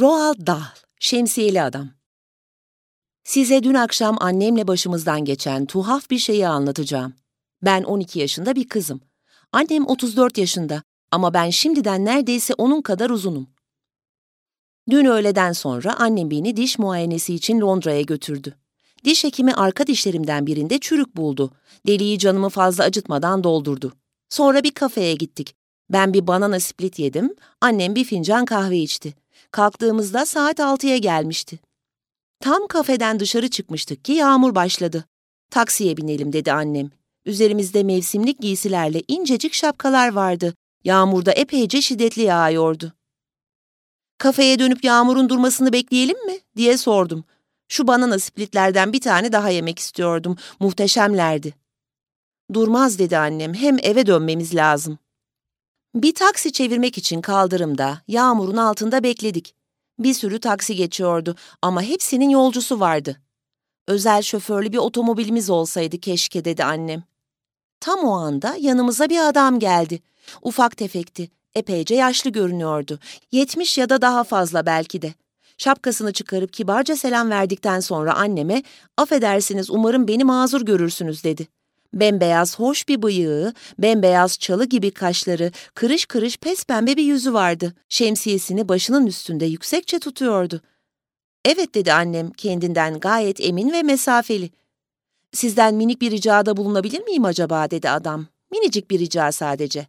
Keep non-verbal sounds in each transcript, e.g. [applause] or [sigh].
Roald Dahl, Şemsiyeli Adam. Size dün akşam annemle başımızdan geçen tuhaf bir şeyi anlatacağım. Ben 12 yaşında bir kızım. Annem 34 yaşında ama ben şimdiden neredeyse onun kadar uzunum. Dün öğleden sonra annem beni diş muayenesi için Londra'ya götürdü. Diş hekimi arka dişlerimden birinde çürük buldu. Deliği canımı fazla acıtmadan doldurdu. Sonra bir kafeye gittik. Ben bir banana split yedim, annem bir fincan kahve içti. Kalktığımızda saat altıya gelmişti. Tam kafeden dışarı çıkmıştık ki yağmur başladı. Taksiye binelim dedi annem. Üzerimizde mevsimlik giysilerle incecik şapkalar vardı. Yağmurda epeyce şiddetli yağıyordu. Kafeye dönüp yağmurun durmasını bekleyelim mi diye sordum. Şu banana splitlerden bir tane daha yemek istiyordum. Muhteşemlerdi. Durmaz dedi annem. Hem eve dönmemiz lazım. Bir taksi çevirmek için kaldırımda, yağmurun altında bekledik. Bir sürü taksi geçiyordu ama hepsinin yolcusu vardı. Özel şoförlü bir otomobilimiz olsaydı keşke dedi annem. Tam o anda yanımıza bir adam geldi. Ufak tefekti, epeyce yaşlı görünüyordu. Yetmiş ya da daha fazla belki de. Şapkasını çıkarıp kibarca selam verdikten sonra anneme, affedersiniz umarım beni mazur görürsünüz dedi. Bembeyaz hoş bir bıyığı, bembeyaz çalı gibi kaşları, kırış kırış pes pembe bir yüzü vardı. Şemsiyesini başının üstünde yüksekçe tutuyordu. Evet dedi annem kendinden gayet emin ve mesafeli. Sizden minik bir ricada bulunabilir miyim acaba dedi adam. Minicik bir rica sadece.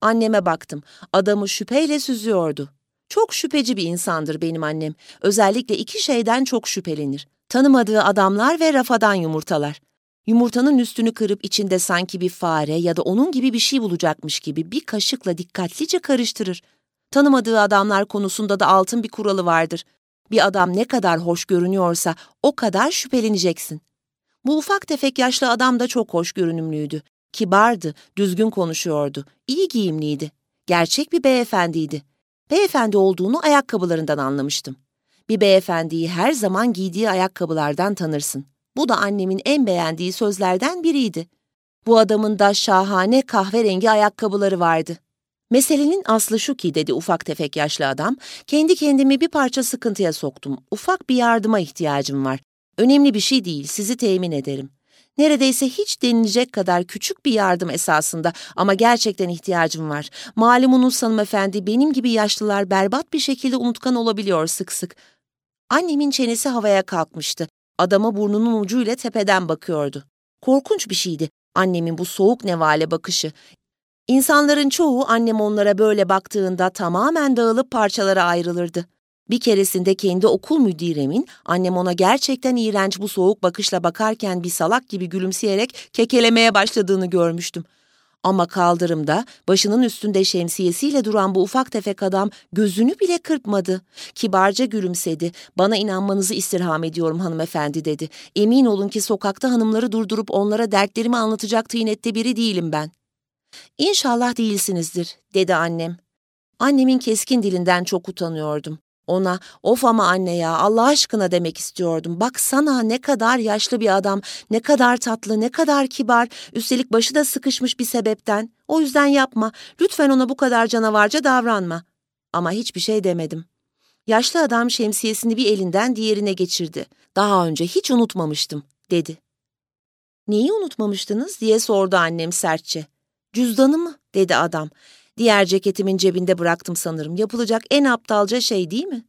Anneme baktım. Adamı şüpheyle süzüyordu. Çok şüpheci bir insandır benim annem. Özellikle iki şeyden çok şüphelenir. Tanımadığı adamlar ve rafadan yumurtalar. Yumurtanın üstünü kırıp içinde sanki bir fare ya da onun gibi bir şey bulacakmış gibi bir kaşıkla dikkatlice karıştırır. Tanımadığı adamlar konusunda da altın bir kuralı vardır. Bir adam ne kadar hoş görünüyorsa o kadar şüpheleneceksin. Bu ufak tefek yaşlı adam da çok hoş görünümlüydü. Kibardı, düzgün konuşuyordu, iyi giyimliydi. Gerçek bir beyefendiydi. Beyefendi olduğunu ayakkabılarından anlamıştım. Bir beyefendiyi her zaman giydiği ayakkabılardan tanırsın. Bu da annemin en beğendiği sözlerden biriydi. Bu adamın da şahane kahverengi ayakkabıları vardı. Meselenin aslı şu ki dedi ufak tefek yaşlı adam, kendi kendimi bir parça sıkıntıya soktum. Ufak bir yardıma ihtiyacım var. Önemli bir şey değil, sizi temin ederim. Neredeyse hiç denilecek kadar küçük bir yardım esasında ama gerçekten ihtiyacım var. Malumunuz hanımefendi benim gibi yaşlılar berbat bir şekilde unutkan olabiliyor sık sık. Annemin çenesi havaya kalkmıştı. Adama burnunun ucuyla tepeden bakıyordu. Korkunç bir şeydi annemin bu soğuk nevale bakışı. İnsanların çoğu annem onlara böyle baktığında tamamen dağılıp parçalara ayrılırdı. Bir keresinde kendi okul müdiremin annem ona gerçekten iğrenç bu soğuk bakışla bakarken bir salak gibi gülümseyerek kekelemeye başladığını görmüştüm. Ama kaldırımda başının üstünde şemsiyesiyle duran bu ufak tefek adam gözünü bile kırpmadı. Kibarca gülümsedi. Bana inanmanızı istirham ediyorum hanımefendi dedi. Emin olun ki sokakta hanımları durdurup onlara dertlerimi anlatacak tıynette biri değilim ben. İnşallah değilsinizdir dedi annem. Annemin keskin dilinden çok utanıyordum. Ona of ama anne ya Allah aşkına demek istiyordum. Baksana ne kadar yaşlı bir adam, ne kadar tatlı, ne kadar kibar. Üstelik başı da sıkışmış bir sebepten. O yüzden yapma. Lütfen ona bu kadar canavarca davranma. Ama hiçbir şey demedim. Yaşlı adam şemsiyesini bir elinden diğerine geçirdi. Daha önce hiç unutmamıştım, dedi. Neyi unutmamıştınız diye sordu annem sertçe. Cüzdanı mı, dedi adam. Diğer ceketimin cebinde bıraktım sanırım. Yapılacak en aptalca şey değil mi?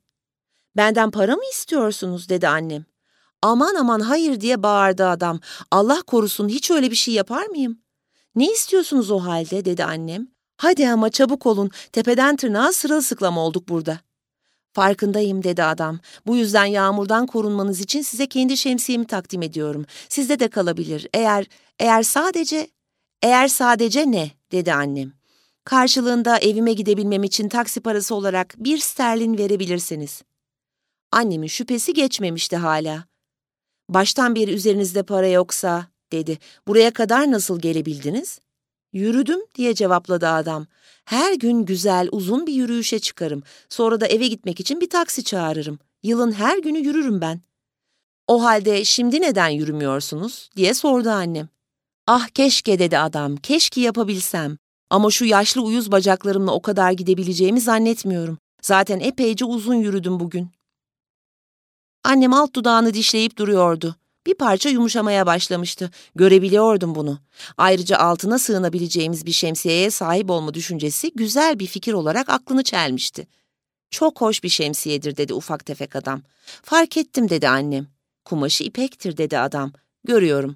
Benden para mı istiyorsunuz dedi annem. Aman aman hayır diye bağırdı adam. Allah korusun hiç öyle bir şey yapar mıyım? Ne istiyorsunuz o halde dedi annem. Hadi ama çabuk olun tepeden tırnağa sırılsıklam olduk burada. Farkındayım dedi adam. Bu yüzden yağmurdan korunmanız için size kendi şemsiyemi takdim ediyorum. Sizde de kalabilir. Eğer, eğer sadece, eğer sadece ne dedi annem. Karşılığında evime gidebilmem için taksi parası olarak bir sterlin verebilirsiniz. Annemin şüphesi geçmemişti hala. Baştan beri üzerinizde para yoksa, dedi. Buraya kadar nasıl gelebildiniz? Yürüdüm diye cevapladı adam. Her gün güzel, uzun bir yürüyüşe çıkarım. Sonra da eve gitmek için bir taksi çağırırım. Yılın her günü yürürüm ben. O halde şimdi neden yürümüyorsunuz? diye sordu annem. Ah keşke dedi adam, keşke yapabilsem. Ama şu yaşlı uyuz bacaklarımla o kadar gidebileceğimi zannetmiyorum. Zaten epeyce uzun yürüdüm bugün. Annem alt dudağını dişleyip duruyordu. Bir parça yumuşamaya başlamıştı. Görebiliyordum bunu. Ayrıca altına sığınabileceğimiz bir şemsiyeye sahip olma düşüncesi güzel bir fikir olarak aklını çelmişti. Çok hoş bir şemsiyedir dedi ufak tefek adam. Fark ettim dedi annem. Kumaşı ipektir dedi adam. Görüyorum.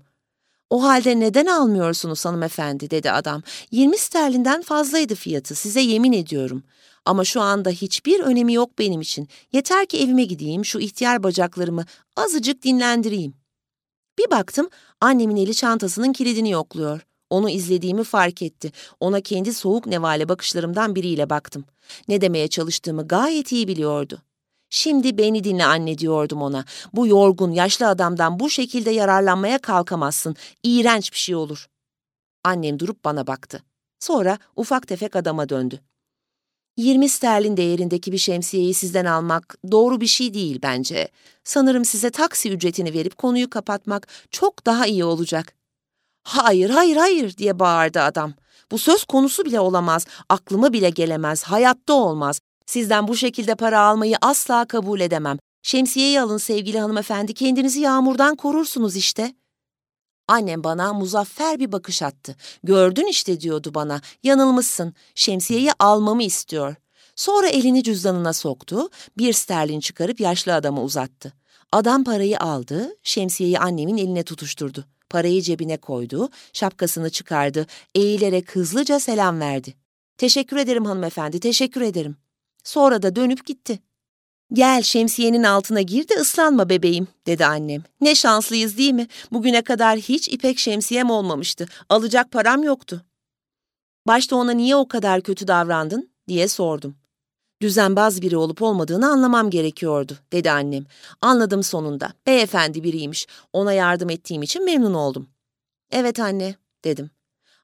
O halde neden almıyorsunuz hanımefendi dedi adam. 20 sterlinden fazlaydı fiyatı size yemin ediyorum. Ama şu anda hiçbir önemi yok benim için. Yeter ki evime gideyim şu ihtiyar bacaklarımı azıcık dinlendireyim. Bir baktım annemin eli çantasının kilidini yokluyor. Onu izlediğimi fark etti. Ona kendi soğuk nevale bakışlarımdan biriyle baktım. Ne demeye çalıştığımı gayet iyi biliyordu. Şimdi beni dinle anne diyordum ona. Bu yorgun, yaşlı adamdan bu şekilde yararlanmaya kalkamazsın. İğrenç bir şey olur. Annem durup bana baktı. Sonra ufak tefek adama döndü. 20 sterlin değerindeki bir şemsiyeyi sizden almak doğru bir şey değil bence. Sanırım size taksi ücretini verip konuyu kapatmak çok daha iyi olacak. Hayır, hayır, hayır diye bağırdı adam. Bu söz konusu bile olamaz, aklıma bile gelemez, hayatta olmaz. Sizden bu şekilde para almayı asla kabul edemem. Şemsiyeyi alın sevgili hanımefendi, kendinizi yağmurdan korursunuz işte. Annem bana muzaffer bir bakış attı. Gördün işte diyordu bana, yanılmışsın, şemsiyeyi almamı istiyor. Sonra elini cüzdanına soktu, bir sterlin çıkarıp yaşlı adama uzattı. Adam parayı aldı, şemsiyeyi annemin eline tutuşturdu. Parayı cebine koydu, şapkasını çıkardı, eğilerek hızlıca selam verdi. Teşekkür ederim hanımefendi, teşekkür ederim. Sonra da dönüp gitti. Gel şemsiyenin altına gir de ıslanma bebeğim, dedi annem. Ne şanslıyız değil mi? Bugüne kadar hiç ipek şemsiyem olmamıştı. Alacak param yoktu. Başta ona niye o kadar kötü davrandın, diye sordum. Düzenbaz biri olup olmadığını anlamam gerekiyordu, dedi annem. Anladım sonunda. Beyefendi biriymiş. Ona yardım ettiğim için memnun oldum. Evet anne, dedim.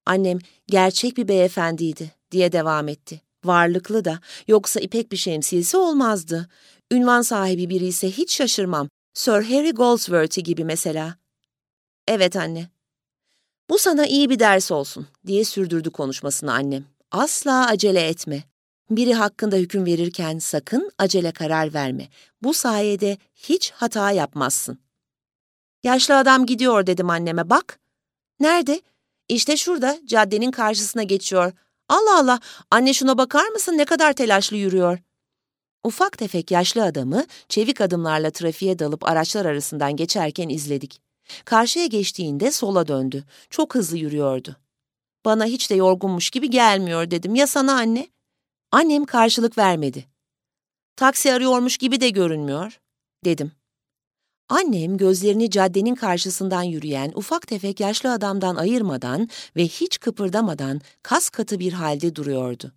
Annem gerçek bir beyefendiydi, diye devam etti. Varlıklı da, yoksa ipek bir şemsiyesi olmazdı. Ünvan sahibi biri ise hiç şaşırmam. Sir Harry Goldsworthy gibi mesela. Evet anne. Bu sana iyi bir ders olsun, diye sürdürdü konuşmasını annem. Asla acele etme. Biri hakkında hüküm verirken sakın acele karar verme. Bu sayede hiç hata yapmazsın. Yaşlı adam gidiyor dedim anneme bak. Nerede? İşte şurada caddenin karşısına geçiyor. Allah Allah anne şuna bakar mısın ne kadar telaşlı yürüyor. Ufak tefek yaşlı adamı çevik adımlarla trafiğe dalıp araçlar arasından geçerken izledik. Karşıya geçtiğinde sola döndü. Çok hızlı yürüyordu. Bana hiç de yorgunmuş gibi gelmiyor dedim. Ya sana anne? Annem karşılık vermedi. Taksi arıyormuş gibi de görünmüyor, dedim. Annem gözlerini caddenin karşısından yürüyen ufak tefek yaşlı adamdan ayırmadan ve hiç kıpırdamadan kas katı bir halde duruyordu.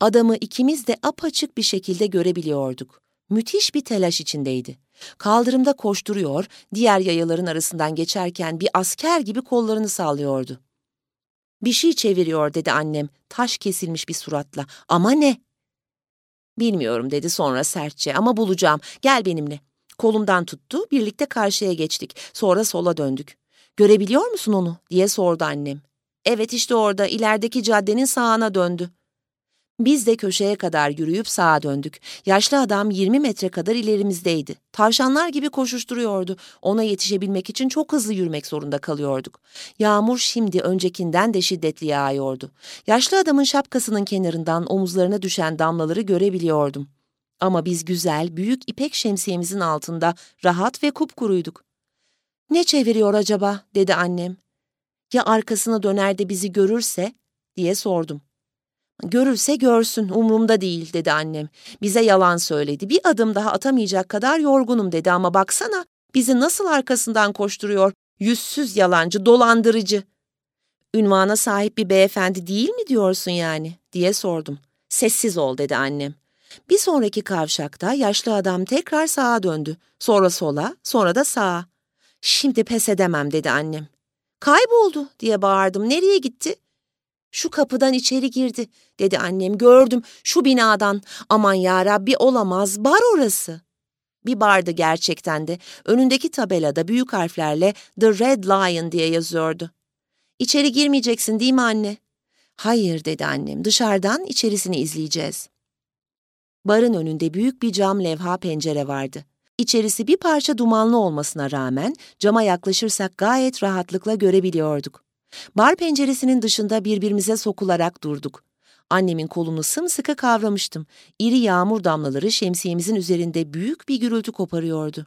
Adamı ikimiz de apaçık bir şekilde görebiliyorduk. Müthiş bir telaş içindeydi. Kaldırımda koşturuyor, diğer yayaların arasından geçerken bir asker gibi kollarını sallıyordu. Bir şey çeviriyor dedi annem, taş kesilmiş bir suratla. Ama ne? Bilmiyorum dedi sonra sertçe ama bulacağım. Gel benimle. Kolumdan tuttu, birlikte karşıya geçtik. Sonra sola döndük. Görebiliyor musun onu? diye sordu annem. Evet işte orada, ilerideki caddenin sağına döndü. Biz de köşeye kadar yürüyüp sağa döndük. Yaşlı adam 20 metre kadar ilerimizdeydi. Tavşanlar gibi koşuşturuyordu. Ona yetişebilmek için çok hızlı yürümek zorunda kalıyorduk. Yağmur şimdi öncekinden de şiddetli yağıyordu. Yaşlı adamın şapkasının kenarından omuzlarına düşen damlaları görebiliyordum. Ama biz güzel, büyük ipek şemsiyemizin altında rahat ve kupkuruyduk. Ne çeviriyor acaba, dedi annem. Ya arkasına döner de bizi görürse, diye sordum. Görürse görsün, umurumda değil, dedi annem. Bize yalan söyledi, bir adım daha atamayacak kadar yorgunum dedi ama baksana, bizi nasıl arkasından koşturuyor, yüzsüz yalancı, dolandırıcı. Ünvana sahip bir beyefendi değil mi diyorsun yani, diye sordum. Sessiz ol, dedi annem. Bir sonraki kavşakta yaşlı adam tekrar sağa döndü. Sonra sola, sonra da sağa. Şimdi pes edemem dedi annem. Kayboldu diye bağırdım. Nereye gitti? Şu kapıdan içeri girdi dedi annem. Gördüm şu binadan. Aman ya Rabbi olamaz bar orası. Bir bardı gerçekten de. Önündeki tabelada büyük harflerle The Red Lion diye yazıyordu. İçeri girmeyeceksin değil mi anne? Hayır dedi annem. Dışarıdan içerisini izleyeceğiz. Barın önünde büyük bir cam levha pencere vardı. İçerisi bir parça dumanlı olmasına rağmen cama yaklaşırsak gayet rahatlıkla görebiliyorduk. Bar penceresinin dışında birbirimize sokularak durduk. Annemin kolunu sımsıkı kavramıştım. İri yağmur damlaları şemsiyemizin üzerinde büyük bir gürültü koparıyordu.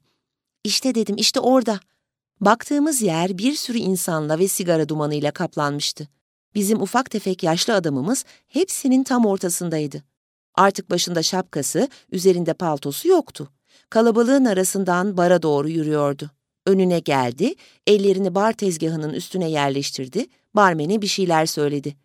İşte dedim, işte orada. Baktığımız yer bir sürü insanla ve sigara dumanıyla kaplanmıştı. Bizim ufak tefek yaşlı adamımız hepsinin tam ortasındaydı. Artık başında şapkası, üzerinde paltosu yoktu. Kalabalığın arasından bara doğru yürüyordu. Önüne geldi, ellerini bar tezgahının üstüne yerleştirdi, barmene bir şeyler söyledi.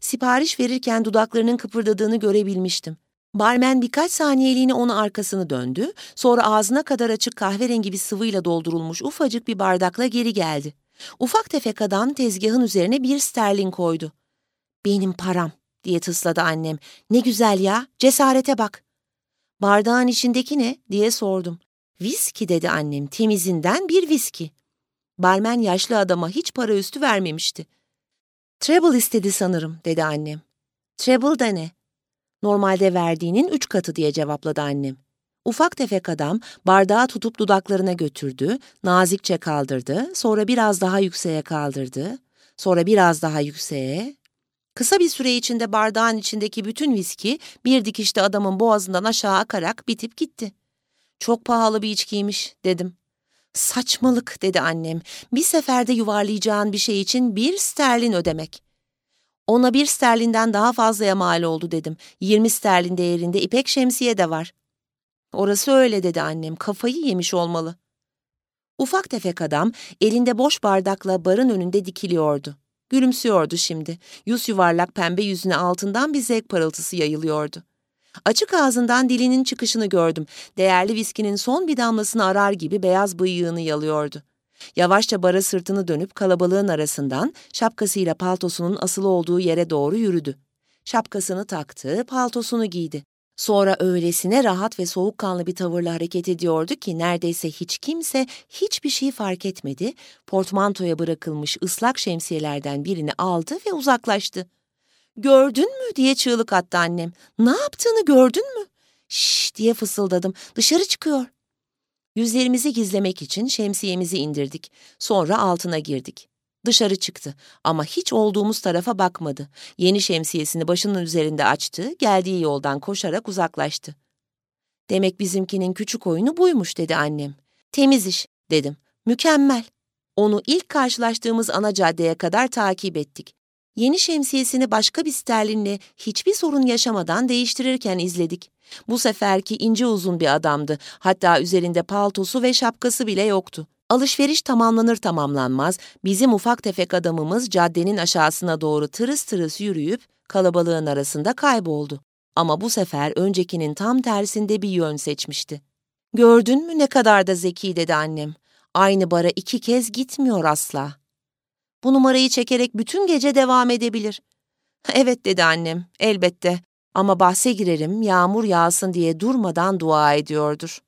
Sipariş verirken dudaklarının kıpırdadığını görebilmiştim. Barmen birkaç saniyeliğine ona arkasını döndü, sonra ağzına kadar açık kahverengi bir sıvıyla doldurulmuş ufacık bir bardakla geri geldi. Ufak tefek adam tezgahın üzerine bir sterlin koydu. Benim param diye tısladı annem. Ne güzel ya, cesarete bak. Bardağın içindeki ne diye sordum. Viski dedi annem, temizinden bir viski. Barmen yaşlı adama hiç para üstü vermemişti. Treble istedi sanırım dedi annem. Treble da ne? Normalde verdiğinin üç katı diye cevapladı annem. Ufak tefek adam bardağı tutup dudaklarına götürdü, nazikçe kaldırdı, sonra biraz daha yükseğe kaldırdı, sonra biraz daha yükseğe. Kısa bir süre içinde bardağın içindeki bütün viski bir dikişte adamın boğazından aşağı akarak bitip gitti. Çok pahalı bir içkiymiş dedim. Saçmalık dedi annem. Bir seferde yuvarlayacağın bir şey için bir sterlin ödemek. Ona bir sterlinden daha fazlaya mal oldu dedim. Yirmi sterlin değerinde ipek şemsiye de var. Orası öyle dedi annem. Kafayı yemiş olmalı. Ufak tefek adam elinde boş bardakla barın önünde dikiliyordu. Gülümsüyordu şimdi. Yüz yuvarlak pembe yüzüne altından bir zevk parıltısı yayılıyordu. Açık ağzından dilinin çıkışını gördüm. Değerli viskinin son bir damlasını arar gibi beyaz bıyığını yalıyordu. Yavaşça bara sırtını dönüp kalabalığın arasından şapkasıyla paltosunun asılı olduğu yere doğru yürüdü. Şapkasını taktı, paltosunu giydi. Sonra öylesine rahat ve soğukkanlı bir tavırla hareket ediyordu ki neredeyse hiç kimse hiçbir şey fark etmedi. Portmantoya bırakılmış ıslak şemsiyelerden birini aldı ve uzaklaştı. Gördün mü diye çığlık attı annem. Ne yaptığını gördün mü? Şşş diye fısıldadım. Dışarı çıkıyor. Yüzlerimizi gizlemek için şemsiyemizi indirdik. Sonra altına girdik. Dışarı çıktı ama hiç olduğumuz tarafa bakmadı. Yeni şemsiyesini başının üzerinde açtı, geldiği yoldan koşarak uzaklaştı. Demek bizimkinin küçük oyunu buymuş dedi annem. Temiz iş dedim. Mükemmel. Onu ilk karşılaştığımız ana caddeye kadar takip ettik. Yeni şemsiyesini başka bir sterlinle hiçbir sorun yaşamadan değiştirirken izledik. Bu seferki ince uzun bir adamdı. Hatta üzerinde paltosu ve şapkası bile yoktu. Alışveriş tamamlanır tamamlanmaz bizim ufak tefek adamımız caddenin aşağısına doğru tırıs tırıs yürüyüp kalabalığın arasında kayboldu. Ama bu sefer öncekinin tam tersinde bir yön seçmişti. Gördün mü ne kadar da zeki dedi annem. Aynı bara iki kez gitmiyor asla. Bu numarayı çekerek bütün gece devam edebilir. [laughs] Evet dedi annem, elbette. Ama bahse girerim, yağmur yağsın diye durmadan dua ediyordur.